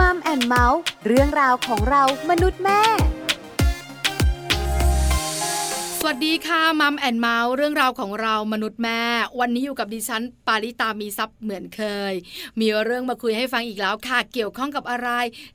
Mom and Mouth เรื่องราวของเรามนุษย์แม่ สวัสดีค่ะ Mom and Mouth เรื่องราวของเรามนุษย์แม่ วันนี้อยู่กับดิฉัน ปาริตามีทรัพย์เหมือนเคย มีเรื่องมาคุยให้ฟังอีกแล้วค่ะ เกี่ยวข้องกับอะไร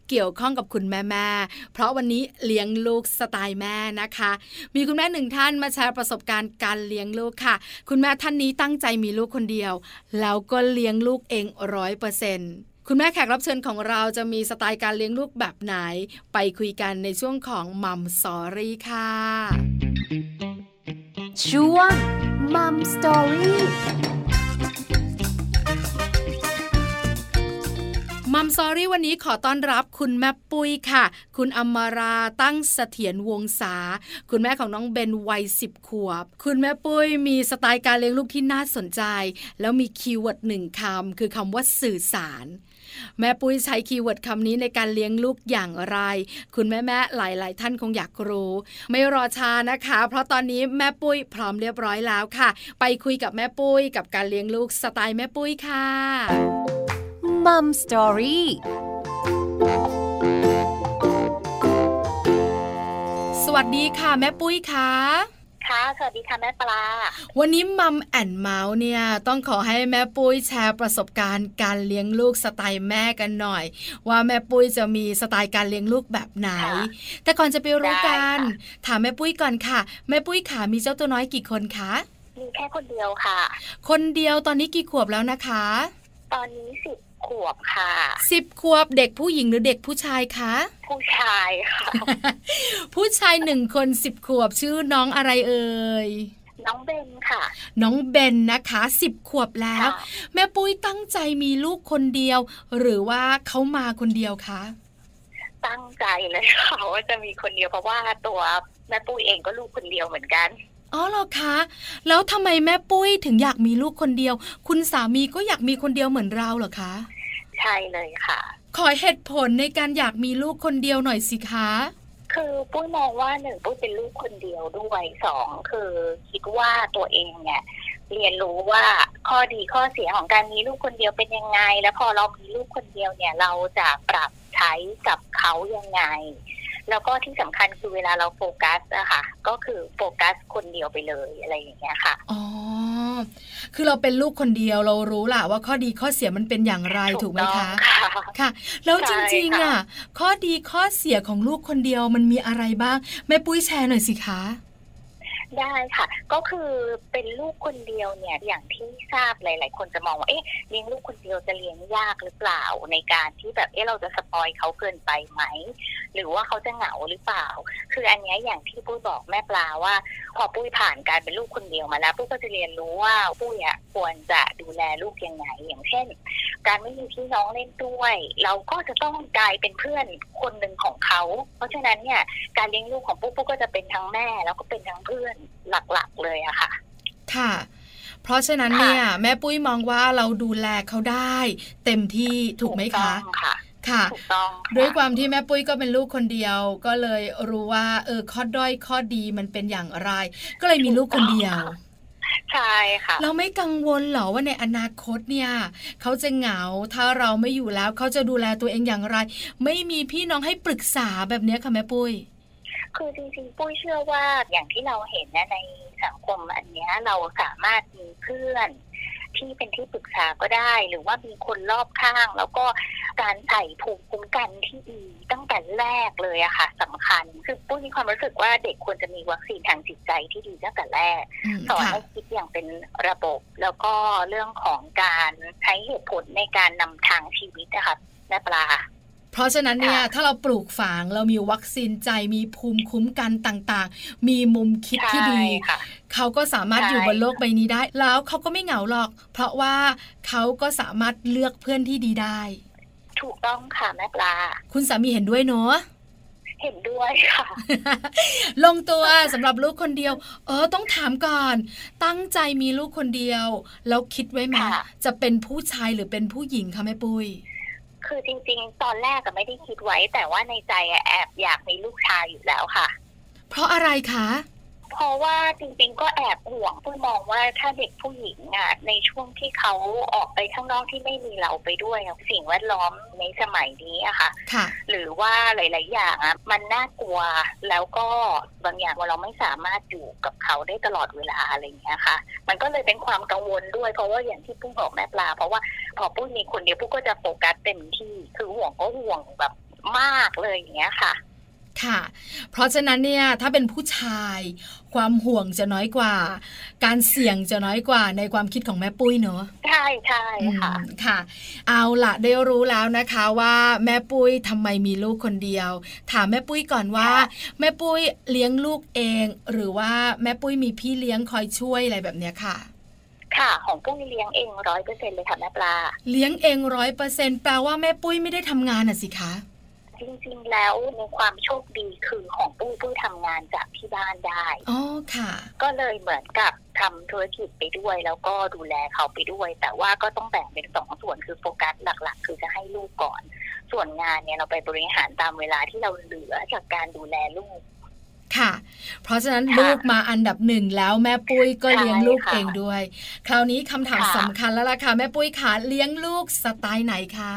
เกี่ยวข้องกับคุณแม่แม่เพราะวันนี้เลี้ยงลูกสไตล์แม่นะคะ มีคุณแม่หนึ่งท่านมาแชร์ประสบการณ์การเลี้ยงลูกค่ะ คุณแม่ท่านนี้ตั้งใจมีลูกคนเดียว แล้วก็เลี้ยงลูกเองร้อยเปอร์เซ็นต์ คุณแม่แขกรับเชิญของเราจะมีสไตล์การเลี้ยงลูกแบบไหน ไปคุยกันในช่วงของ Mom Story ค่ะช่วง Mom Story Mom Story วันนี้ขอต้อนรับคุณแม่ปุ้ยค่ะ คุณอมราตั้งเสถียรวงศาคุณแม่ของน้องเบนวัยสิบขวบ คุณแม่ปุ้ยมีสไตล์การเลี้ยงลูกที่น่าสนใจ แล้วมี keyword หนึ่งคำคือคำว่าสื่อสาร แม่ปุ้ยใช้ keyword คำนี้ในการเลี้ยงลูกอย่างไร คุณแม่แม่หลาย ๆ ท่านคงอยากรู้ ไม่รอช้านะคะ เพราะตอนนี้แม่ปุ้ยพร้อมเรียบร้อยแล้วค่ะ ไปคุยกับแม่ปุ้ยกับการเลี้ยงลูกสไตล์แม่ปุ้ยค่ะ Mom Story สวัสดีค่ะ แม่ปุ้ยค่ะ ค่ะสวัสดีค่ะแม่ปลา วันนี้มัมแอนเมาส์เนี่ยต้องขอให้แม่ปุ้ยแชร์ประสบการณ์การเลี้ยงลูกสไตล์แม่กันหน่อย ว่าแม่ปุ้ยจะมีสไตล์การเลี้ยงลูกแบบไหน แต่ก่อนจะไปรู้กันถามแม่ปุ้ยก่อนค่ะ แม่ปุ้ยขามีเจ้าตัวน้อยกี่คนคะมีแค่คนเดียวค่ะ คนเดียวตอนนี้กี่ขวบแล้วนะคะ ตอนนี้สิบ ขวบค่ะสิบขวบเด็กผู้หญิงหรือเด็กผู้ชายคะ ผู้ชายค่ะ ผู้ชายหนึ่งคนสิบขวบชื่อน้องอะไรเอ่ยน้องเบนค่ะ น้องเบนนะคะสิบขวบแล้ว แม่ปุ้ยตั้งใจมีลูกคนเดียว หรือว่าเขามาคนเดียวคะตั้งใจเลยค่ะว่าจะมีคนเดียวเพราะว่าตัวแม่ปุ้ยเองก็ลูกคนเดียวเหมือนกัน อ๋อเหรอคะ แล้วทำไมแม่ปุ้ยถึงอยากมีลูกคนเดียว คุณสามีก็อยากมีคนเดียวเหมือนเราเหรอคะ ใช่เลยค่ะ ขอเหตุผลในการอยากมีลูกคนเดียวหน่อยสิคะ คือปุ้ยมองว่าหนึ่งปุ้ยเป็นลูกคนเดียวด้วยสองคือคิดว่าตัวเองเนี่ยเรียนรู้ว่าข้อดีข้อเสียของการมีลูกคนเดียวเป็นยังไง แล้วพอเรามีลูกคนเดียวเนี่ยเราจะปรับใช้กับเขายังไง แล้วก็ที่สำคัญคือเวลาเราโฟกัสอะค่ะ ก็คือโฟกัสคนเดียวไปเลยอะไรอย่างเงี้ยค่ะอ๋อคือเราเป็นลูกคนเดียวเรารู้แหละว่าข้อดีข้อเสียมันเป็นอย่างไรถูกไหมคะค่ะ แล้วจริงๆอะ ข้อดีข้อเสียของลูกคนเดียวมันมีอะไรบ้างแม่ปุ้ยแชร์หน่อยสิคะ ได้ค่ะ ก็คือเป็นลูกคนเดียวเนี่ยอย่างที่ทราบหลาย ๆ คนจะมองว่าเอ๊ะเลี้ยงลูกคนเดียวจะเลี้ยงยากหรือเปล่า ในการที่แบบเอ๊ะเราจะสปอยเขาเกินไปไหม หรือว่าเขาจะเหงาหรือเปล่า คืออันนี้อย่างที่ปุ้ยบอกแม่ปลาว่า พอปุ้ยผ่านการเป็นลูกคนเดียวมาแล้วปุ้ยก็จะเรียนรู้ว่าปุ้ยอะควรจะดูแลลูกยังไงอย่างเช่น การไม่มีพี่น้องเล่นด้วย เราก็จะต้องกลายเป็นเพื่อนคนหนึ่งของเขา เพราะฉะนั้นเนี่ยการเลี้ยงลูกของปุ้ยปุ้ยก็จะเป็นทั้งแม่แล้วก็เป็นทั้งเพื่อนหลักๆเลยอะค่ะ ค่ะเพราะฉะนั้นเนี่ย แม่ปุ้ยมองว่าเราดูแลเขาได้ เต็มที่ถูกไหมคะค่ะค่ะถูกต้องด้วยความที่แม่ปุ้ยก็เป็นลูกคนเดียว ก็เลยรู้ว่าเออข้อด้อยข้อดีมันเป็นอย่างไร ก็เลยมีลูกคนเดียว ใช่ค่ะ เราไม่กังวลหรอว่าในอนาคตเนี่ย เขาจะเหงาถ้าเราไม่อยู่แล้วเขาจะดูแลตัวเองอย่างไร ไม่มีพี่น้องให้ปรึกษาแบบนี้ค่ะแม่ปุ้ยคือจริงๆปุ้ยเชื่อว่าอย่างที่เราเห็นนะในสังคมอันนี้เราสามารถมีเพื่อน ที่เป็นที่ปรึกษาก็ได้ หรือว่ามีคนรอบข้าง แล้วก็การใส่ภูมิคุ้มกันที่ดี ตั้งแต่แรกเลยอะค่ะสำคัญ คือปุ้ยมีความรู้สึกว่าเด็กควรจะมีวัคซีนทางจิตใจที่ดีตั้งแต่แรกสอนให้คิดอย่างเป็นระบบ แล้วก็เรื่องของการใช้เหตุผลในการนำทางชีวิตนะคะแม่ปลา เพราะฉะนั้นเนี่ยถ้าเราปลูกฝังเรามีวัคซีนใจมีภูมิคุ้มกันต่างๆ มีมุมคิดที่ดี เขาก็สามารถอยู่บนโลกใบนี้ได้ แล้วเขาก็ไม่เหงาหรอก เพราะว่าเขาก็สามารถเลือกเพื่อนที่ดีได้ ถูกต้องค่ะแม่ปลา คุณสามีเห็นด้วยเนาะเห็นด้วยค่ะ ลงตัวสำหรับลูกคนเดียว เออต้องถามก่อน ตั้งใจมีลูกคนเดียว แล้วคิดไว้ไหมจะเป็นผู้ชายหรือเป็นผู้หญิงคะแม่ปุ้ย คือจริง ๆ ตอนแรกก็ไม่ได้คิดไว้ แต่ว่าในใจแอบอยากมีลูกชายอยู่แล้วค่ะ เพราะอะไรคะ เพราะว่าจริงๆก็แอบห่วงปุ้ยมองว่าถ้าเด็กผู้หญิงอะในช่วงที่เขาออกไปข้างนอกที่ไม่มีเราไปด้วยอะสิ่งแวดล้อมในสมัยนี้อะค่ะ ค่ะ หรือว่าหลาย ๆ อย่างอะมันน่ากลัวแล้วก็บางอย่างเราไม่สามารถอยู่กับเขาได้ตลอดเวลาอะไรอย่างเงี้ยค่ะ มันก็เลยเป็นความกังวลด้วย เพราะว่าอย่างที่ปุ้ยบอกแม่ปลา เพราะว่าพอปุ้ยมีคนเดียวปุ้ยก็จะโฟกัสเต็มที่คือห่วงก็ห่วงแบบมากเลยอย่างเงี้ยค่ะ ค่ะ เพราะฉะนั้นเนี่ยถ้าเป็นผู้ชาย ความห่วงจะน้อยกว่า การเสี่ยงจะน้อยกว่าในความคิดของแม่ปุ้ยเนอะใช่ใช่ค่ะอืมค่ะ เอาละได้รู้แล้วนะคะว่าแม่ปุ้ยทำไมมีลูกคนเดียว ถามแม่ปุ้ยก่อนว่าค่ะแม่ปุ้ยเลี้ยงลูกเอง หรือว่าแม่ปุ้ยมีพี่เลี้ยงคอยช่วยอะไรแบบเนี้ยค่ะค่ะของปุ้ยเลี้ยงเองร้อยเปอร์เซ็นเลยค่ะแม่ปลา เลี้ยงเองร้อยเปอร์เซ็นแปลว่าแม่ปุ้ยไม่ได้ทำงานน่ะสิคะ จริง ๆ แล้วในความโชคดีคือของปุ้ยปุ้ยทำงานจากที่บ้านได้อ๋อค่ะ ก็เลยเหมือนกับทำธุรกิจไปด้วย แล้วก็ดูแลเขาไปด้วย แต่ว่าก็ต้องแบ่งเป็นสองส่วนคือโฟกัสหลัก ๆ คือจะให้ลูกก่อน ส่วนงานเนี่ยเราไปบริหารตามเวลาที่เราเหลือจากการดูแลลูกค่ะ เพราะฉะนั้นค่ะลูกมาอันดับหนึ่งแล้วแม่ปุ้ยก็ใช่เลี้ยงลูกค่ะเองด้วย คราวนี้คำถามค่ะสำคัญแล้วล่ะค่ะ แม่ปุ้ยขาเลี้ยงลูกสไตล์ไหนคะ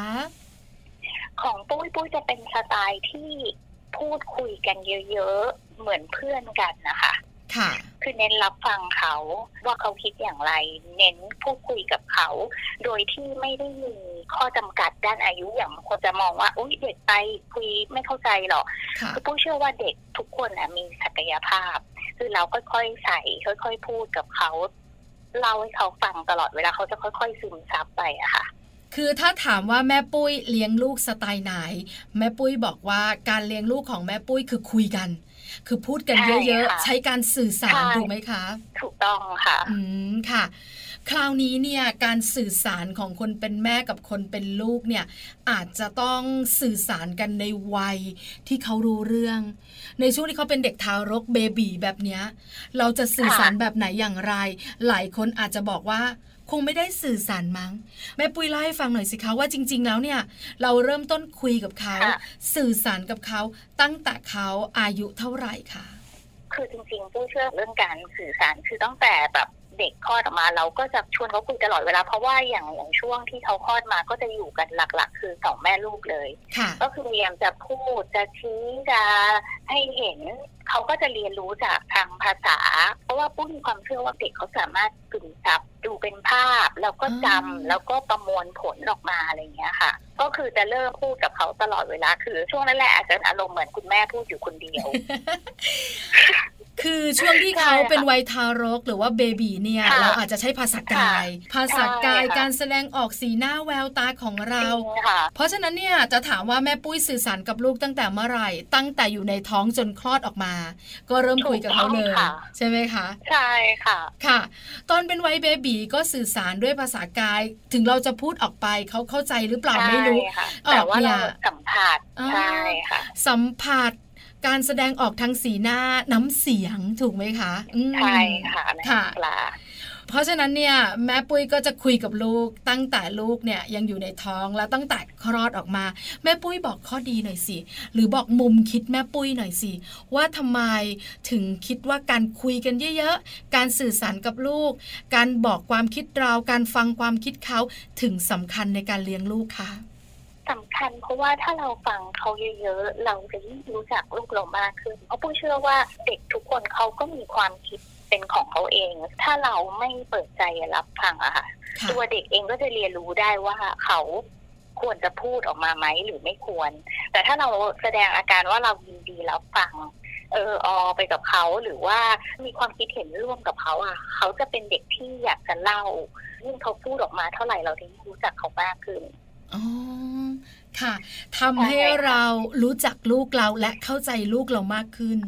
ของปุ้ยปุ้ยจะเป็นสไตล์ที่พูดคุยกันเยอะๆ เหมือนเพื่อนกันนะคะ ค่ะ คือเน้นรับฟังเขาว่าเขาคิดอย่างไร เน้นพูดคุยกับเขา โดยที่ไม่ได้มีข้อจำกัดด้านอายุอย่างบางคนจะมองว่าอุ้ยเด็กไปคุยไม่เข้าใจหรอกค่ะคือปุ้ยเชื่อว่าเด็กทุกคนนะมีศักยภาพ คือเราค่อยๆใส่ค่อย ๆ พูดกับเขาเล่าให้เขาฟังตลอดเวลาเขาจะค่อย ๆ ซึมซับไปอะค่ะ คือถ้าถามว่าแม่ปุ้ยเลี้ยงลูกสไตล์ไหน แม่ปุ้ยบอกว่าการเลี้ยงลูกของแม่ปุ้ยคือคุยกัน คือพูดกันใช่เยอะค่ะๆ ใช้การสื่อสารใช่ถูกไหมคะ ถูกต้องค่ะ อืมค่ะ คราวนี้เนี่ยการสื่อสารของคนเป็นแม่กับคนเป็นลูกเนี่ยอาจจะต้องสื่อสารกันในวัยที่เขารู้เรื่อง ในช่วงที่เขาเป็นเด็กทารกเบบีแบบเนี้ย เราจะสื่อสารแบบไหนอย่างไร หลายคนอาจจะบอกว่า คงไม่ได้สื่อสารมั้ง แม่ปุ้ยเล่าให้ฟังหน่อยสิคะว่าจริง ๆ แล้วเนี่ย เราเริ่มต้นคุยกับเขาค่ะสื่อสารกับเขาตั้งแต่เขาอายุเท่าไหร่คะคือจริงๆผู้เชื่อเรื่องการสื่อสารคือตั้งแต่แบบเด็กคลอดออกมาเราก็จะชวนเขาคุยตลอดเวลาเพราะว่าอย่างอย่างช่วงที่เขาคลอดมาก็จะอยู่กันหลัก ๆ คือสองแม่ลูกเลยค่ะก็คือพยายามจะพูดจะชี้จะให้เห็นเขาก็จะเรียนรู้จากทางภาษา เพราะว่าปุ้ยมีความเชื่อว่าเด็กเขาสามารถกึ่งซับดูเป็นภาพ แล้วก็จำอ่าแล้วก็ประมวลผลออกมาอะไรอย่างเงี้ยค่ะ ก็คือจะเริ่มพูดกับเขาตลอดเวลาคือ ช่วงนั้นแหละอาจจะอารมณ์เหมือนคุณแม่พูดอยู่คนเดียว คือช่วงที่เขาใช่ค่ะเป็นวัยทารกหรือว่าเบบีเนี่ยค่ะเราอาจจะใช้ภาษากาย ภาษากายใช่ค่ะการแสดงออกสีหน้าแววตาของเราจริงค่ะเพราะฉะนั้นเนี่ยจะถามว่าแม่ปุ้ยสื่อสารกับลูกตั้งแต่เมื่อไหร่ ตั้งแต่อยู่ในท้องจนคลอดออกมาก็เริ่มคุยกับเขาเลยถูกต้องค่ะใช่ไหมคะ ใช่ค่ะ ค่ะ ตอนเป็นวัยเบบีก็สื่อสารด้วยภาษากาย ถึงเราจะพูดออกไปเขาเข้าใจหรือเปล่าไม่รู้ใช่ค่ะออกแต่ว่าเนี่เรายสัมผัสอ่าใช่ค่ะ สัมผัสการแสดงออกทางสีหน้าน้ำเสียงถูกไหมคะอืมใช่ค่ะแม่ค่ะปลา เพราะฉะนั้นเนี่ยแม่ปุ้ยก็จะคุยกับลูกตั้งแต่ลูกเนี่ยยังอยู่ในท้องแล้วตั้งแต่คลอดออกมา แม่ปุ้ยบอกข้อดีหน่อยสิหรือบอกมุมคิดแม่ปุ้ยหน่อยสิว่าทำไมถึงคิดว่าการคุยกันเยอะๆการสื่อสารกับลูก การบอกความคิดเราการฟังความคิดเขาถึงสำคัญในการเลี้ยงลูกค่ะสำคัญเพราะว่าถ้าเราฟังเขาเยอะๆ เราจะยิ่งรู้จักลูกเรามากขึ้นเพราะปุ้ยเชื่อว่าเด็กทุกคนเขาก็มีความคิด เป็นของเขาเอง ถ้าเราไม่เปิดใจรับฟังอะค่ะค่ะ ตัวเด็กเองก็จะเรียนรู้ได้ว่าเขาควรจะพูดออกมาไหมหรือไม่ควร แต่ถ้าเราแสดงอาการว่าเรายินดีรับฟัง เอออไปกับเขาหรือว่ามีความคิดเห็นร่วมกับเขาอะ เขาจะเป็นเด็กที่อยากจะเล่ายิ่งเขาพูดออกมาเท่าไหร่เราถึงรู้จักเขามากขึ้นอ๋อค่ะทำให้เรารู้จักลูกเราและเข้าใจลูกเรามากขึ้น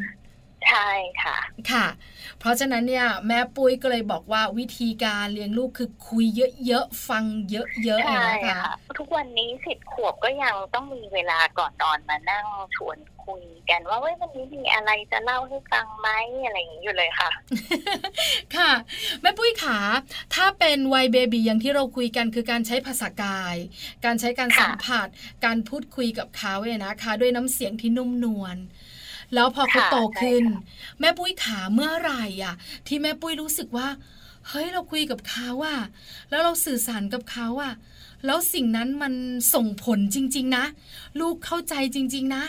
ใช่ค่ะ ค่ะ เพราะฉะนั้นเนี่ยแม่ปุ้ยก็เลยบอกว่าวิธีการเลี้ยงลูกคือคุยเยอะๆฟังเยอะๆใช่นะคะค่ะทุกวันนี้สิบขวบก็ยังต้องมีเวลาก่อนนอนมานั่งชวนคุยกันว่าเว้ยวันนี้มีอะไรจะเล่าให้ฟังไหมอะไรอย่างนี้อยู่เลยค่ะ ค่ะ แม่ปุ้ยขาถ้าเป็นวัยเบบีอย่างที่เราคุยกันคือการใช้ภาษากาย การใช้การค่ะสัมผัส การพูดคุยกับเขาเนี่ยนะคะ ด้วยน้ำเสียงที่นุ่มนวล แล้วพอเขาค่ะโตขึ้นใช่ค่ะแม่ปุ้ยขาเมื่อไหร่อะ ที่แม่ปุ้ยรู้สึกว่า เฮ้ยเราคุยกับเขาอะแล้วเราสื่อสารกับเขาอะแล้วสิ่งนั้นมันส่งผลจริง ๆ นะ ลูกเข้าใจจริง ๆ นะ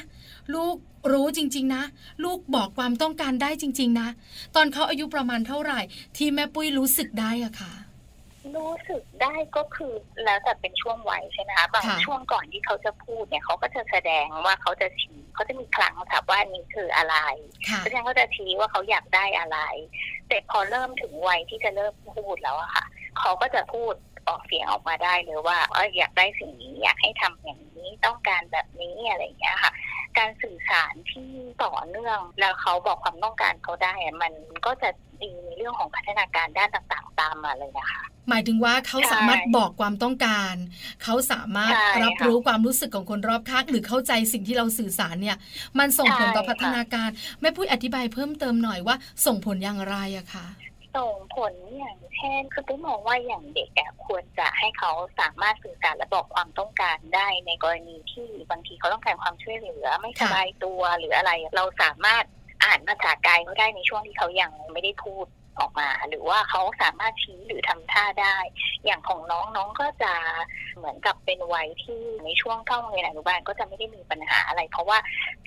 ลูกรู้จริง ๆ นะ ลูกบอกความต้องการได้จริง ๆ นะ ตอนเขาอายุประมาณเท่าไหร่ ที่แม่ปุ้ยรู้สึกได้อะค่ะ รู้สึกได้ก็คือแล้วแต่เป็นช่วงวัยใช่ไหมคะบางค่ะช่วงก่อนที่เขาจะพูดเนี่ยเขาก็จะแสดงว่าเขาจะชี้เขาจะมีครั้งถามว่าอันนี้คืออะไรค่ะเพราะฉะนั้นเขาจะชี้ว่าเขาอยากได้อะไร แต่พอเริ่มถึงวัยที่จะเริ่มพูดแล้วอะค่ะเขาก็จะพูด ออกเสียงออกมาได้เลยว่าเอออยากได้สิ่งนี้อยากให้ทำอย่างนี้ต้องการแบบนี้อะไรอย่างเงี้ยค่ะ การสื่อสารที่ต่อเนื่องแล้วเขาบอกความต้องการเขาได้อะมันก็จะดีในเรื่องของพัฒนาการด้านต่างๆ ตามมาเลยนะคะ หมายถึงว่าเขาใช่สามารถบอกความต้องการ เขาสามารถใช่รับค่ะรู้ความรู้สึกของคนรอบข้างหรือเข้าใจสิ่งที่เราสื่อสารเนี่ย มันส่งผลต่อใช่ค่ะพัฒนาการแม่ปุ้ยอธิบายเพิ่มเติมหน่อยว่าส่งผลอย่างไรอะคะ ส่งผลอย่างเช่นคือตุ้มมองว่าอย่างเด็กอะควรจะให้เขาสามารถสื่อสารและบอกความต้องการได้ในกรณีที่บางทีเขาต้องการความช่วยเหลือไม่สบายตัวหรืออะไร เราสามารถอ่านภาษากายเขาได้ในช่วงที่เขายังไม่ได้พูด ออกมา หรือว่าเขาสามารถชี้หรือทำท่าได้ อย่างของน้องน้องก็จะเหมือนกับเป็นวัยที่ในช่วงเข้าโรงเรียนอนุบาลก็จะไม่ได้มีปัญหาอะไร เพราะว่า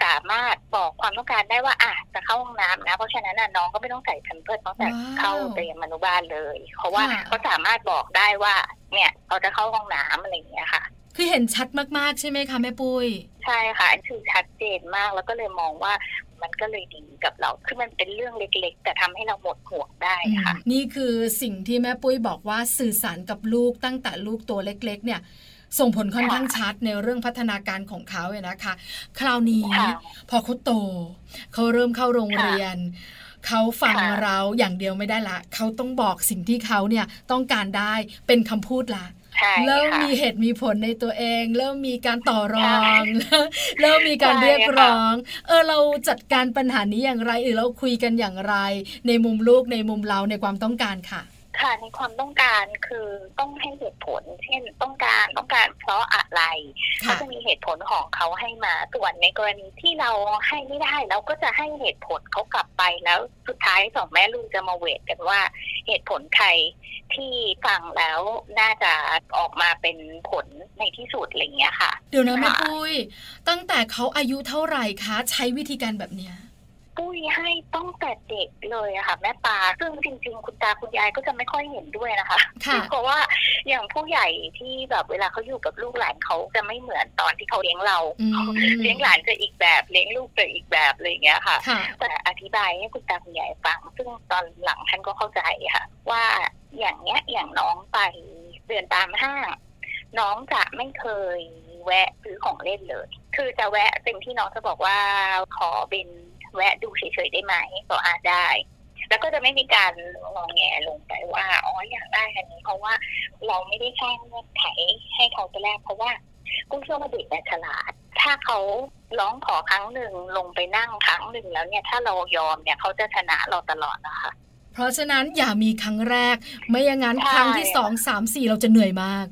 สามารถบอกความต้องการได้ว่าอะจะเข้าห้องน้ำนะ เพราะฉะนั้นน่ะน้องก็ไม่ต้องใส่แพมเพิร์สตั้งแต่ว้าวเข้าเรียนอนุบาลเลย เพราะว่าค่ะเขาสามารถบอกได้ว่าเนี่ยเขาจะเข้าห้องน้ำอะไรอย่างเงี้ยค่ะคือเห็นชัดมากๆ ใช่ไหมคะแม่ปุ้ย ใช่ค่ะอันคือชัดเจนมากแล้วก็เลยมองว่า มันก็เลยดีกับเรา คือมันเป็นเรื่องเล็กๆ แต่ทำให้เราหมดห่วงได้ค่ะอืมนี่คือสิ่งที่แม่ปุ้ยบอกว่าสื่อสารกับลูกตั้งแต่ลูกตัวเล็ก ๆ เนี่ยส่งผลค่อนข้างชัดในเรื่องพัฒนาการของเขาเนี่ยนะคะ คราวนี้ค่ะพอเขาโตเขาเริ่มเข้าโรงเรียน เขาฟังค่ะเราอย่างเดียวไม่ได้ละ เขาต้องบอกสิ่งที่เขาเนี่ยต้องการได้เป็นคำพูดละใช่ เริ่มค่ะมีเหตุมีผลในตัวเอง เริ่มมีการต่อรองใช่เริ่มมีการใช่เรียกค่ะร้อง เออเราจัดการปัญหานี้อย่างไรหรือเราคุยกันอย่างไร ในมุมลูกในมุมเราในความต้องการค่ะ ค่ะในความต้องการคือต้องให้เหตุผล เช่นต้องการต้องการเพราะอะไรเขาค่ะจะมีเหตุผลของเขาให้มาส่วนในกรณีที่เราให้ไม่ได้เราก็จะให้เหตุผลเขากลับไปแล้วสุดท้ายสองแม่ลูกจะมาเวทกันว่า เหตุผลใครที่ฟังแล้วน่าจะออกมาเป็นผลในที่สุดอะไรอย่างเงี้ยค่ะ เดี๋ยวนะแม่ค่ะปุ้ยตั้งแต่เขาอายุเท่าไหร่คะใช้วิธีการแบบเนี้ย ปุ้ยให้ตั้งแต่เด็กเลยอะค่ะ แม่ปลาซึ่งจริง ๆ คุณตาคุณยายก็จะไม่ค่อยเห็นด้วยนะคะค่ะเพราะว่าอย่างผู้ใหญ่ที่แบบเวลาเขาอยู่กับลูกหลานเขาจะไม่เหมือนตอนที่เขาเลี้ยงเราอืมเลี้ยงหลานจะอีกแบบเลี้ยงลูกจะอีกแบบอะไรอย่างเงี้ยค่ะค่ะ แต่อธิบายให้คุณตาคุณยายฟัง ซึ่งตอนหลังท่านก็เข้าใจค่ะ ว่าอย่างเนี้ยอย่างน้องไปเดินตามห้างน้องจะไม่เคยแวะซื้อของเล่นเลย คือจะแวะเต็มที่น้องจะบอกว่าขอเป็น แวะดูเฉยๆได้ไหมก็อาจได้ แล้วก็จะไม่มีการงองแงลงไปว่าอ๋ออยากได้อันนี้เพราะว่าเราไม่ได้สร้างเงื่อนไขให้เขาไปแรกเพราะว่ากุ้งเชื่อว่าเด็กเนี่ยฉลาด ถ้าเขาร้องขอครั้งหนึ่งลงไปนั่งครั้งหนึ่งแล้วเนี่ย ถ้าเรายอมเนี่ยเขาจะชนะเราตลอดนะคะเพราะฉะนั้นอย่ามีครั้งแรก ไม่อย่างนั้นครั้งที่สองสามสี่เราจะเหนื่อยมาก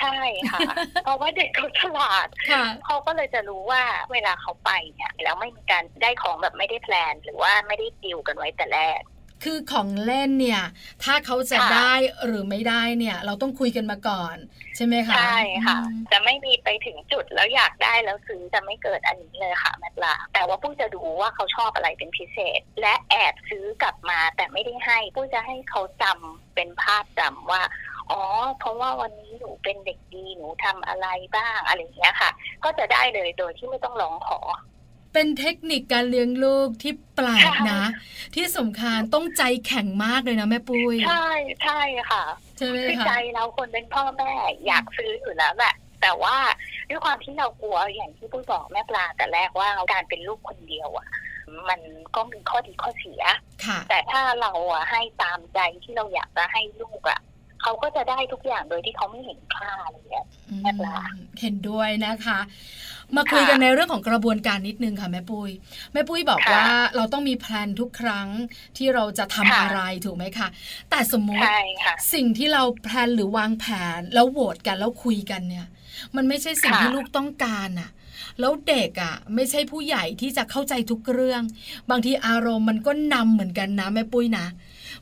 ใช่ค่ะ เพราะว่าเด็กเขาฉลาดค่ะเขาก็เลยจะรู้ว่าเวลาเขาไปเนี่ยแล้วไม่มีการได้ของแบบไม่ได้แพลน หรือว่าไม่ได้ดิวกันไว้แต่แรก คือของเล่นเนี่ย ถ้าเขาจะค่ะได้หรือไม่ได้เนี่ย เราต้องคุยกันมาก่อน ใช่ไหมคะ ใช่ค่ะอืมจะไม่มีไปถึงจุดแล้วอยากได้แล้วซื้อจะไม่เกิดอันนี้เลยค่ะแม่ปลาแต่ว่าปุ้ยจะดูว่าเขาชอบอะไรเป็นพิเศษ และแอบซื้อกลับมาแต่ไม่ได้ให้ปุ้ยจะให้เขาจำเป็นภาพจำว่า อ๋อ เพราะว่าวันนี้หนูเป็นเด็กดีหนูทำอะไรบ้างอะไรอย่างเงี้ยค่ะ ก็จะได้เลยโดยที่ไม่ต้องร้องขอ เป็นเทคนิคการเลี้ยงลูกที่แปลกนะใช่ที่สำคัญต้องใจแข็งมากเลยนะแม่ปุ้ย ใช่ใช่ค่ะใช่ไหมคือคะใจเราคนเป็นพ่อแม่อยากซื้ออยู่แล้วแหละแต่ว่าด้วยความที่เรากลัวอย่างที่ปุ้ยบอกแม่ปลาแต่แรกว่าการเป็นลูกคนเดียวอะมันก็มีข้อดีข้อเสียค่ะแต่ถ้าเราอะให้ตามใจที่เราอยากจะให้ลูกอะ เขาก็จะได้ทุกอย่างโดยที่เขาไม่เห็นค่าอะไรเงี้ยแม่ปลาอืมเห็นด้วยนะคะ มาคุยค่ะกันในเรื่องของกระบวนการนิดนึงค่ะแม่ปุ้ยแม่ปุ้ยบอกค่ะว่าเราต้องมีแพลนทุกครั้งที่เราจะทำค่ะอะไรถูกไหมคะแต่สมมุติใช่ค่ะสิ่งที่เราแพลนหรือวางแผนแล้วโหวตกันแล้วคุยกันเนี่ย มันไม่ใช่สิ่งค่ะที่ลูกต้องการอะแล้วเด็กอะไม่ใช่ผู้ใหญ่ที่จะเข้าใจทุกเรื่อง บางทีอารมณ์มันก็นำเหมือนกันนะแม่ปุ้ยนะ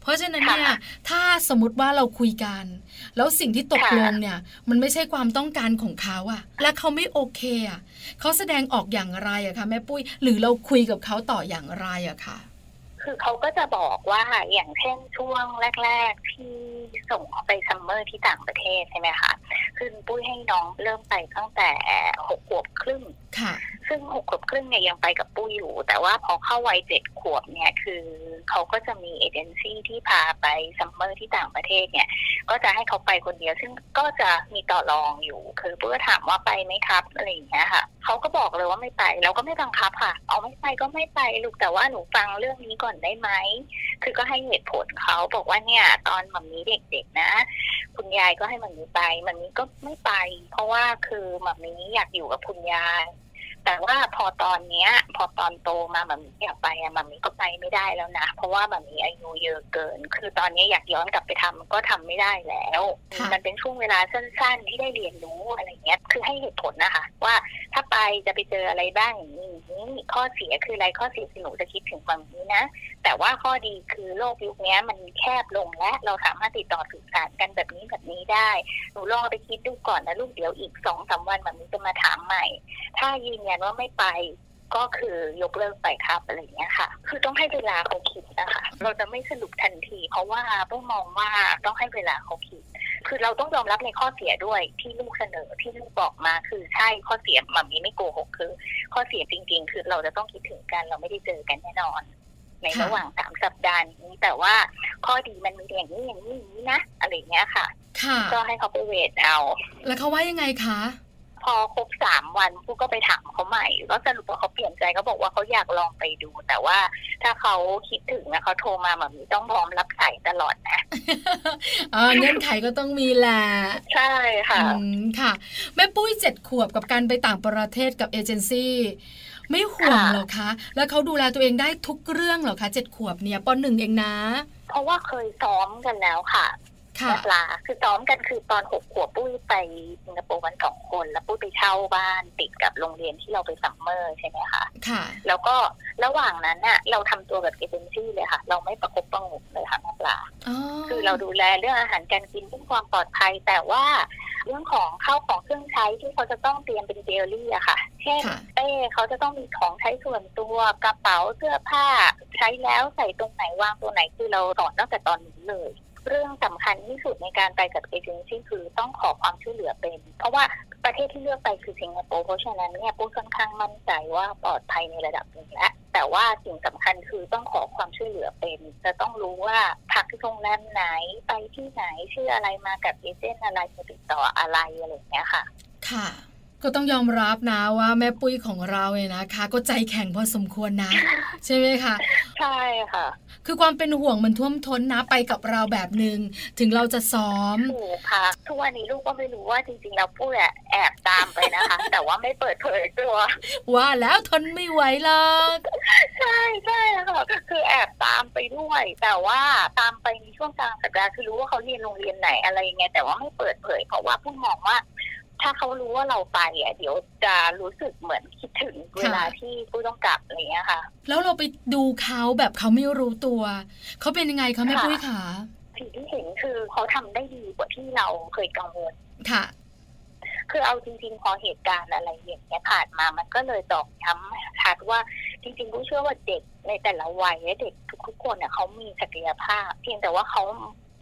เพราะฉะนั้นเนี่ยค่ะถ้าสมมติว่าเราคุยกัน แล้วสิ่งที่ตกค่ะลงเนี่ยมันไม่ใช่ความต้องการของเขาอะและเขาไม่โอเคอะเขาแสดงออกอย่างไรอะคะแม่ปุ้ยหรือเราคุยกับเขาต่ออย่างไรอะคะคือเขาก็จะบอกว่าอย่างเช่นช่วงแรก ๆ ที่ส่งเขาไปซัมเมอร์ที่ต่างประเทศใช่ไหมคะคือปุ้ยให้น้องเริ่มไปตั้งแต่หกขวบครึ่ง ค่ะซึ่งหกขวบครึ่งเนี่ยยังไปกับปุ้ยอยู่ แต่ว่าพอเข้าวัยเจ็ดขวบเนี่ยคือเขาก็จะมีเอเจนซี่ที่พาไปซัมเมอร์ที่ต่างประเทศเนี่ย ก็จะให้เขาไปคนเดียว ซึ่งก็จะมีต่อรองอยู่ คือปุ้ยก็ถามว่าไปไหมครับอะไรอย่างเงี้ยค่ะเขาก็บอกเลยว่าไม่ไปเราก็ไม่บังคับค่ะ เอาไม่ไปก็ไม่ไปลูกแต่ว่าหนูฟังเรื่องนี้ก่อนได้ไหมคือก็ให้เหตุผลเขาบอกว่าเนี่ย ตอนมัมมี่เด็กๆนะ คุณยายก็ให้มันมีไปมันนี้ก็ไม่ไป เพราะว่าคือมัมมี่อยากอยู่กับคุณยาย แต่ว่าพอตอนเนี้ย พอตอนโตมามัมมี่อยากไปอะมัมมี่ก็ไปไม่ได้แล้วนะ เพราะว่ามัมมี่อายุเยอะเกิน คือตอนนี้อยากย้อนกลับไปทำก็ทำไม่ได้แล้วค่ะมันเป็นช่วงเวลาสั้นๆ ที่ได้เรียนรู้อะไรเงี้ย คือให้เหตุผลนะคะ ว่าถ้าไปจะไปเจออะไรบ้างอย่างนี้อย่างนี้ข้อเสียคืออะไรข้อเสียคือหนูจะคิดถึงมัมมี่นะแต่ว่าข้อดีคือโลกยุคนี้มันแคบลงและเราสามารถติดต่อสื่อสารกันแบบนี้แบบนี้ได้ หนูลองไปคิดดูก่อนนะลูกเดี๋ยวอีกสองสามวันแบบนี้จะมาถามใหม่ ถ้ายืนยันว่าไม่ไปก็คือยกเลิกไปครับอะไรเงี้ยค่ะ คือต้องให้เวลาเขาคิดนะคะ เราจะไม่สรุปทันที เพราะว่าต้องมองว่าต้องให้เวลาเขาคิด คือเราต้องยอมรับในข้อเสียด้วยที่ลูกเสนอที่ลูกบอกมาคือใช่ข้อเสียมัมมี่ไม่โกหกคือ ข้อเสียจริง ๆ คือเราจะต้องคิดถึงกันเราไม่ได้เจอกันแน่นอน ในค่ะระหว่างสามสัปดาห์นี้ แต่ว่าข้อดีมันมีอย่างนี้อย่างนี้อย่างนี้นะอะไรอย่างเงี้ยค่ะค่ะ ก็ให้เขาไปเวทเอา แล้วเขาว่ายังไงคะ พอครบสามวันผู้ก็ไปถามเขาใหม่ก็สรุปว่าเขาเปลี่ยนใจเขาบอกว่าเขาอยากลองไปดู แต่ว่าถ้าเขาคิดถึงนะเขาโทรมาแบบนี้ต้องพร้อมรับสายตลอดนะอ่าเงื่อนไขก็ต้องมีแหละใช่ค่ะอืมค่ะ แม่ปุ้ยเจ็ดขวบกับการไปต่างประเทศกับเอเจนซี่ ไม่ห่วงค่ะเหรอคะ แล้วเขาดูแลตัวเองได้ทุกเรื่องเหรอคะเจ็ดขวบเนี่ยป.หนึ่งเองนะ เพราะว่าเคยซ้อมกันแล้วค่ะค่ะนักลาคือซ้อมกันคือตอนหกขวบปุ้ยไปสิงคโปร์กันสองคน แล้วปุ้ยไปเช่าบ้านติดกับโรงเรียนที่เราไป summer ใช่ไหมคะค่ะ แล้วก็ระหว่างนั้นน่ะ เราทำตัวแบบเอเจนซี่เลยค่ะ เราไม่ประคบประหงมเลยค่ะนักลาอ๋อคือเราดูแลเรื่องอาหารการกินเรื่องความปลอดภัย แต่ว่า เรื่องของข้าวของเครื่องใช้ที่เขาจะต้องเตรียมเป็นเดลี่อะค่ะ เช่นค่ะเป้เขาจะต้องมีของใช้ส่วนตัวกระเป๋าเสื้อผ้า ใช้แล้วใส่ตรงไหนวางตัวไหนคือเราสอนตั้งแต่ตอนนี้เลยเรื่องสำคัญที่สุดในการไปกับเอเจนซี่คือต้องขอความช่วยเหลือเป็น เพราะว่าประเทศที่เลือกไปคือสิงคโปร์เพราะฉะนั้นเนี่ยปุ๊ค่อนข้างมั่นใจว่าปลอดภัยในระดับหนึ่งแล้ว แต่ว่าสิ่งสำคัญคือต้องขอความช่วยเหลือเป็น จะต้องรู้ว่าพักที่โรงแรมไหนไปที่ไหนชื่ออะไรมากับเอเจนต์อะไรจะติดต่ออะไรอะไรอย่างเงี้ยค่ะ ค่ะ ก็ต้องยอมรับนะว่าแม่ปุ้ยของเราเนี่ยนะคะ ก็ใจแข็งพอสมควรนะ ใช่ไหมคะใช่ค่ะ คือความเป็นห่วงมันท่วมท้นนะไปกับเราแบบหนึ่งถึงเราจะซ้อมถูกค่ะทุกวันนี้ลูกก็ไม่รู้ว่าจริงๆแล้วปุ้ยอะแอบตามไปนะคะ แต่ว่าไม่เปิดเผยตัวว่าแล้วทนไม่ไหวหรอกใช่ใช่ค่ะคือแอบตามไปด้วย แต่ว่าตามไปในช่วงกลางสัปดาห์คือรู้ว่าเขาเรียนโรงเรียนไหนอะไรยังไงแต่ว่าไม่เปิดเผย เพราะว่าผู้มองว่า ถ้าเขารู้ว่าเราไปอะเดี๋ยวจะรู้สึกเหมือนคิดถึงเวลาที่ผู้ต้องกลับอะไรอย่างเงี้ยค่ะ แล้วเราไปดูเขาแบบเขาไม่รู้ตัว เขาเป็นยังไงคะแม่ค่ะปุ้ยขาสิ่งที่เห็นคือเขาทำได้ดีกว่าที่เราเคยกังวลค่ะ คือเอาจริงๆพอเหตุการณ์อะไรอย่างเงี้ยผ่านมามันก็เลยตอกย้ำชัดว่าจริงๆผู้เชื่อว่าเด็กในแต่ละวัยและเด็กทุกๆคนเนี่ยเขามีศักยภาพ เพียงแต่ว่าเขา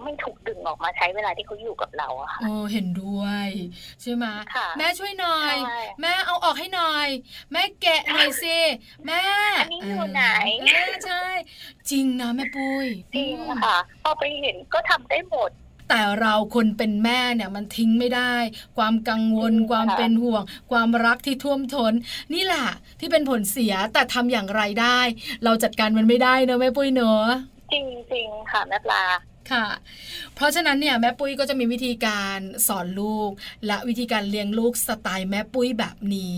ไม่ถูกดึงออกมาใช้เวลาที่เขาอยู่กับเราอะค่ะโอ้เห็นด้วยใช่ไหมค่ะแม่ช่วยหน่อยใช่แม่เอาออกให้หน่อย แม่แกะหน่อยสิแม่อันนี้อยู่ไหนเออใช่ จริงนะแม่ปุ้ยจริงอืมค่ะพอไปเห็นก็ทำได้หมดแต่เราคนเป็นแม่เนี่ยมันทิ้งไม่ได้ ความกังวลจริงค่ะความเป็นห่วง ความรักที่ท่วมท้น นี่แหละที่เป็นผลเสียแต่ทำอย่างไรได้ เราจัดการมันไม่ได้เนอะแม่ปุ้ยเนอะจริงๆค่ะแม่ปลา ค่ะ เพราะฉะนั้นเนี่ยแม่ปุ้ยก็จะมีวิธีการสอนลูก และวิธีการเลี้ยงลูกสไตล์แม่ปุ้ยแบบนี้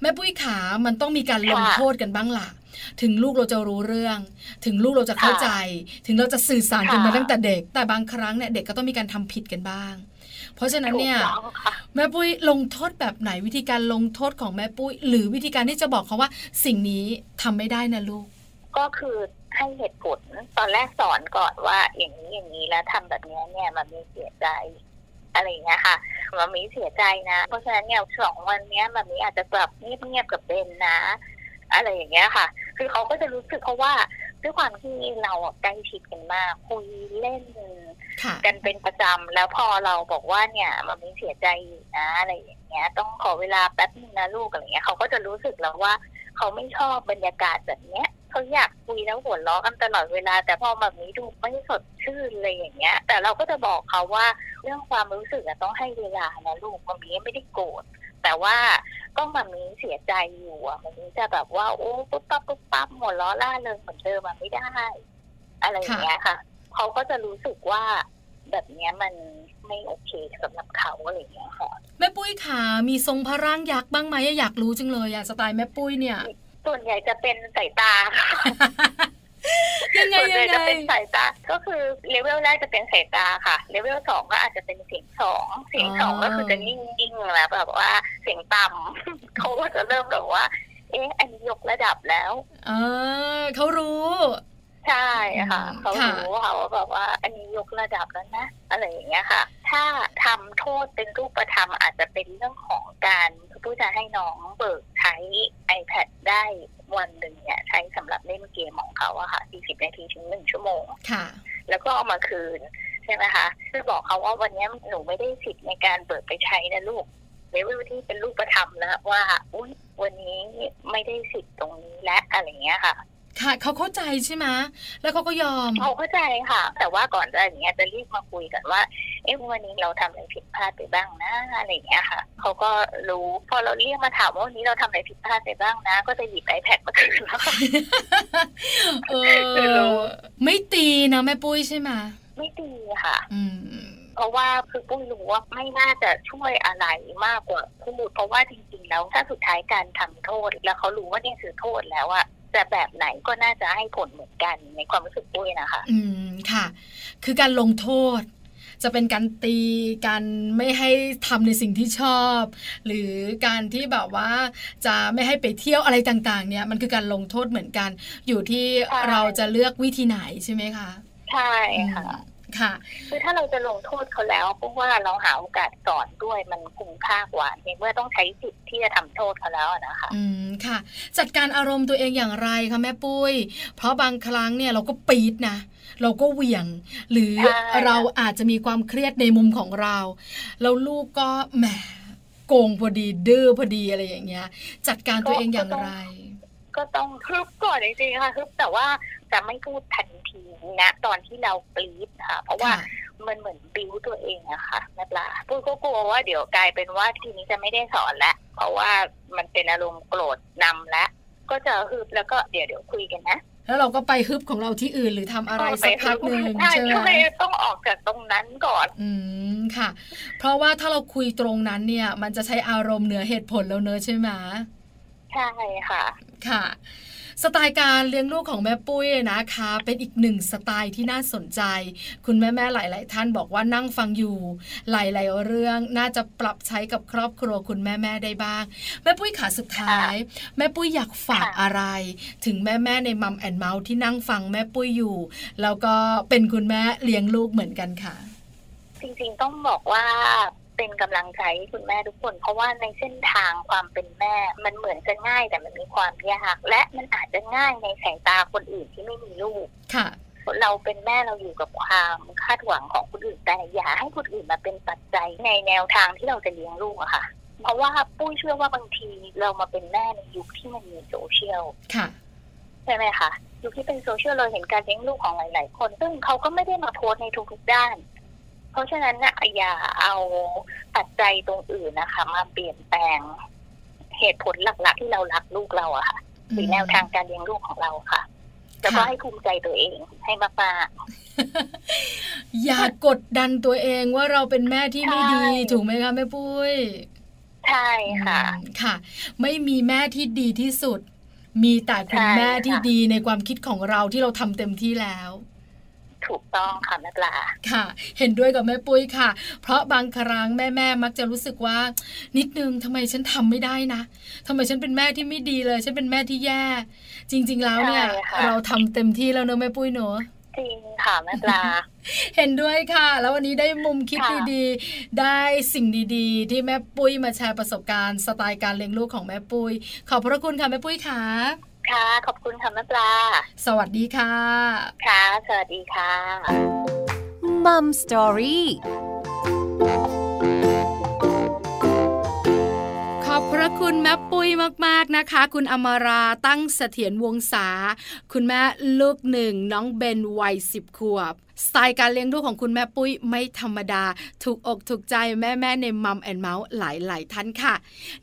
แม่ปุ้ยขามันต้องมีการลงค่ะโทษกันบ้างล่ะ ถึงลูกเราจะรู้เรื่อง ถึงลูกเราจะเข้าใจ ถึงเราจะสื่อสารกันมาค่ะตั้งแต่เด็ก แต่บางครั้งเนี่ยเด็กก็ต้องมีการทำผิดกันบ้าง เพราะฉะนั้นเนี่ยถูกต้องค่ะแม่ปุ้ยลงโทษแบบไหนวิธีการลงโทษของแม่ปุ้ย หรือวิธีการที่จะบอกเขาว่าสิ่งนี้ทำไม่ได้นะลูก ก็คือ ให้เหตุผล ตอนแรกสอนก่อนว่าอย่างนี้อย่างนี้แล้วทำแบบนี้เนี่ยมันมีเสียใจ อะไรอย่างเงี้ยค่ะมันมีเสียใจนะ เพราะฉะนั้นเนี่ยสองวันเนี้ยแบบนี้อาจจะแบบเงียบๆกับเบนนะ อะไรอย่างเงี้ยค่ะ คือเขาก็จะรู้สึกเพราะว่าด้วยความที่เราอะใกล้ชิดกันมากคุยเล่นค่ะกันเป็นประจำแล้วพอเราบอกว่าเนี่ยมันมีเสียใจอยู่นะอะไรอย่างเงี้ย ต้องขอเวลาแป๊บนึงนะลูกอะไรเงี้ยเขาก็จะรู้สึกแล้วว่า เขาไม่ชอบบรรยากาศแบบเนี้ย เขาอยากคุยแล้วหัวเราะกันตลอดเวลา แต่พอแบบนี้ดูไม่สดชื่นอะไรอย่างเงี้ย แต่เราก็จะบอกเขาว่าเรื่องความรู้สึกต้องให้เวลานะลูกมันมีไม่ได้โกรธแต่ว่าก็มันมีเสียใจอยู่อะมันมีจะแบบว่าโอ้ปุ๊บปั๊บปุ๊บปั๊บหัวเราะล่าเริงเหมือนเดิมมันไม่ได้ อะไรอย่างเงี้ยค่ะเขาก็จะรู้สึกว่าแบบเนี้ยมันไม่โอเคสำหรับเขาอะไรอย่างเงี้ยค่ะแม่ปุ้ยขามีทรงพระร่างยักษ์บ้างไหมอยากรู้จังเลยอะสไตล์แม่ปุ้ยเนี่ย ส่วนใหญ่จะเป็นสายตายังไงส่วนใหญ่ยังไงจะเป็นสายตา ก็คือเลเวลแรกจะเป็นสายตาค่ะ เลเวลสองก็อาจจะเป็นเสียงสองเสียงสองก็คือจะนิ่งๆแล้วแบบว่าเสียงต่ำเขาก็จะเริ่มแบบว่า เอ๊ะอันนี้ยกระดับแล้วเออเขารู้ ใช่ค่ะอืมเขาค่ะรู้ค่ะว่าแบบว่า อันนี้ยกระดับแล้วนะอะไรอย่างเงี้ยค่ะ ถ้าทำโทษเป็นรูปธรรมอาจจะเป็นเรื่องของการ ผู้จะให้น้องเบิกใช้ iPad ได้วันหนึ่งเนี่ย ใช้สำหรับเล่นเกมของเขาอะค่ะ 40 นาทีถึง 1 ชั่วโมง ค่ะ แล้วก็เอามาคืน ใช่ไหมคะ คือบอกเขาว่าวันนี้หนูไม่ได้สิทธิ์ในการเบิกไปใช้นะลูกเลเวลที่เป็นรูปธรรมแล้วว่า อุ้ยวันนี้ไม่ได้สิทธิ์ตรงนี้และอะไรเงี้ยค่ะ ค่ะเขาเข้าใจใช่ไหมแล้วเขาก็ยอมเขาเข้าใจค่ะ แต่ว่าก่อนจะอย่างเงี้ยจะรีบมาคุยกันว่า เอ๊ะวันนี้เราทำอะไรผิดพลาดไปบ้างนะอะไรอย่างเงี้ยค่ะเขาก็รู้พอเราเรียกมาถามว่าวันนี้เราทำอะไรผิดพลาดไปบ้างนะ ก็จะหยิบ iPad มาคืนแล้วค่ะเอคือรู้อไม่ตีนะแม่ปุ้ยใช่ไหมไม่ดีค่ะ อืมเพราะว่าคือปุ้ยรู้ว่าไม่น่าจะช่วยอะไรมากกว่าพูดเพราะว่าจริง ๆ แล้วถ้าสุดท้ายการทำโทษ แล้วเขารู้ว่านี่คือโทษแล้วอะ จะแบบไหนก็น่าจะให้ผลเหมือนกันในความรู้สึกปุ้ยนะคะ อืมค่ะ คือการลงโทษ จะเป็นการตีการไม่ให้ทำในสิ่งที่ชอบ หรือการที่แบบว่าจะไม่ให้ไปเที่ยวอะไรต่างๆ เนี่ยมันคือการลงโทษเหมือนกัน อยู่ที่ใช่เราจะเลือกวิธีไหนใช่ไหมคะใช่ค่ะอืม ค่ะ คือถ้าเราจะลงโทษเขาแล้วเพราะว่าเราหาโอกาสสอนด้วยมันคุ้มค่ากว่าในเมื่อต้องใช้สิทธิ์ที่จะทำโทษเขาแล้วอะนะคะ อืมค่ะ จัดการอารมณ์ตัวเองอย่างไรคะแม่ปุ้ย เพราะบางครั้งเนี่ยเราก็ปี๊ดนะเราก็เหวี่ยง หรือใช่เราอาจจะมีความเครียดในมุมของเรา แล้วลูกก็แหมโกงพอดีดื้อพอดีอะไรอย่างเงี้ย จัดการตัวเองอย่างไร ก็ต้องฮึบก่อนจริงๆค่ะฮึบแต่ว่าจะไม่พูดทันทีนะตอนที่เราปรี๊ดค่ะ เพราะว่าค่ะมันเหมือนบิ้วตัวเองอะค่ะแม่ปลาปุ้ยก็กลัวว่าเดี๋ยวกลายเป็นว่าทีนี้จะไม่ได้สอนแล้วเพราะว่ามันเป็นอารมณ์โกรธนำแล้วก็จะฮึบแล้วก็เดี๋ยวเดี๋ยวคุยกันนะแล้วเราก็ไปฮึบของเราที่อื่นหรือทำอะไรสักพักหนึ่งใช่ใช่ไหมใช่ต้องออกจากตรงนั้นก่อน อืมค่ะ เพราะว่าถ้าเราคุยตรงนั้นเนี่ย มันจะใช้อารมณ์เหนือเหตุผลแล้วเนอะใช่ไหม ใช่ค่ะ ค่ะ สไตล์การเลี้ยงลูกของแม่ปุ้ยนะคะ เป็นอีกหนึ่งสไตล์ที่น่าสนใจ คุณแม่แม่ๆหลาย ๆ ท่านบอกว่านั่งฟังอยู่ หลาย ๆ เรื่องน่าจะปรับใช้กับครอบครัวคุณแม่แม่ๆได้บ้าง แม่ปุ้ยขาสุดท้าย แม่ปุ้ยอยากฝากค่ะอะไร ถึงแม่แม่ๆในมัมแอนเมาส์ที่นั่งฟังแม่ปุ้ยอยู่ แล้วก็เป็นคุณแม่เลี้ยงลูกเหมือนกันค่ะ จริงๆต้องบอกว่า เป็นกำลังใจให้คุณแม่ทุกคน เพราะว่าในเส้นทางความเป็นแม่ มันเหมือนจะง่ายแต่มันมีความยาก และมันอาจจะง่ายในสายตาคนอื่นที่ไม่มีลูกค่ะเราเป็นแม่เราอยู่กับความคาดหวังของคนอื่นแต่อย่าให้คนอื่นมาเป็นปัจจัยในแนวทางที่เราจะเลี้ยงลูกอะค่ะ เพราะว่าปุ้ยเชื่อว่าบางทีเรามาเป็นแม่ในยุคที่มันมีโซเชียลค่ะใช่ไหมคะยุคที่เป็นโซเชียลเราเห็นการเลี้ยงลูกของหลาย ๆ คน ซึ่งเขาก็ไม่ได้มาโพสต์ในทุก ๆ ด้าน เพราะฉะนั้นนะอย่าเอาปัจจัยตรงอื่นนะคะ มาเปลี่ยนแปลงเหตุผลหลัก ๆ ที่เรารักลูกเราอะค่ะหรือแนวทางการเลี้ยงลูกของเราค่ะแล้วก็ค่ะให้ภูมิใจตัวเองให้มากๆอย่ากดดันตัวเองว่าเราเป็นแม่ที่ไม่ดีใช่ถูกไหมคะแม่ปุ้ย ใช่ค่ะอืมค่ะ ไม่มีแม่ที่ดีที่สุด มีแต่คุณใช่แม่ที่ค่ะดีในความคิดของเราที่เราทำเต็มที่แล้ว ถถูกต้องค่ะแม่ปลาค่ะ เห็นด้วยกับแม่ปุ้ยค่ะ เพราะบางครั้งแม่แม่ๆมักจะรู้สึกว่า นิดนึงทำไมฉันทำไม่ได้นะทำไมฉันเป็นแม่ที่ไม่ดีเลย ฉันเป็นแม่ที่แย่ จริง ๆ แล้วเนี่ยใช่ค่ะเราทำเต็มที่แล้วเนอะแม่ปุ้ยเนอะจริงค่ะแม่ปลา เห็นด้วยค่ะ แล้ววันนี้ได้มุมคิดค่ะดีๆ ได้สิ่งดีๆ ที่แม่ปุ้ยมาแชร์ประสบการณ์สไตล์การเลี้ยงลูกของแม่ปุ้ย ขอบพระคุณค่ะแม่ปุ้ยค่ะ ค่ะ ขอบคุณค่ะแม่ปลา สวัสดีค่ะ ค่ะ สวัสดีค่ะมัมสตอรี่ขอบพระคุณแม่ปุ้ยมากๆนะคะ คุณอมราตั้งเสถียรวงศาคุณแม่ลูกหนึ่งน้องเบนวัยสิบขวบ สไตล์การเลี้ยงลูกของคุณแม่ปุ้ยไม่ธรรมดา ถูกอกถูกใจแม่แม่ใน Mom and Mouth หลายๆท่านค่ะ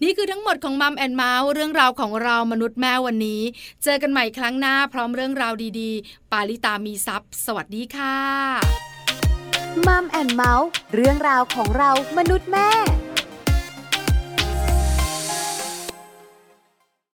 นี่คือทั้งหมดของ Mom and Mouth เรื่องราวของเรามนุษย์แม่วันนี้ เจอกันใหม่ครั้งหน้าพร้อมเรื่องราวดีๆ ปาริตามีทรัพย์สวัสดีค่ะ Mom and Mouth เรื่องราวของเรามนุษย์แม่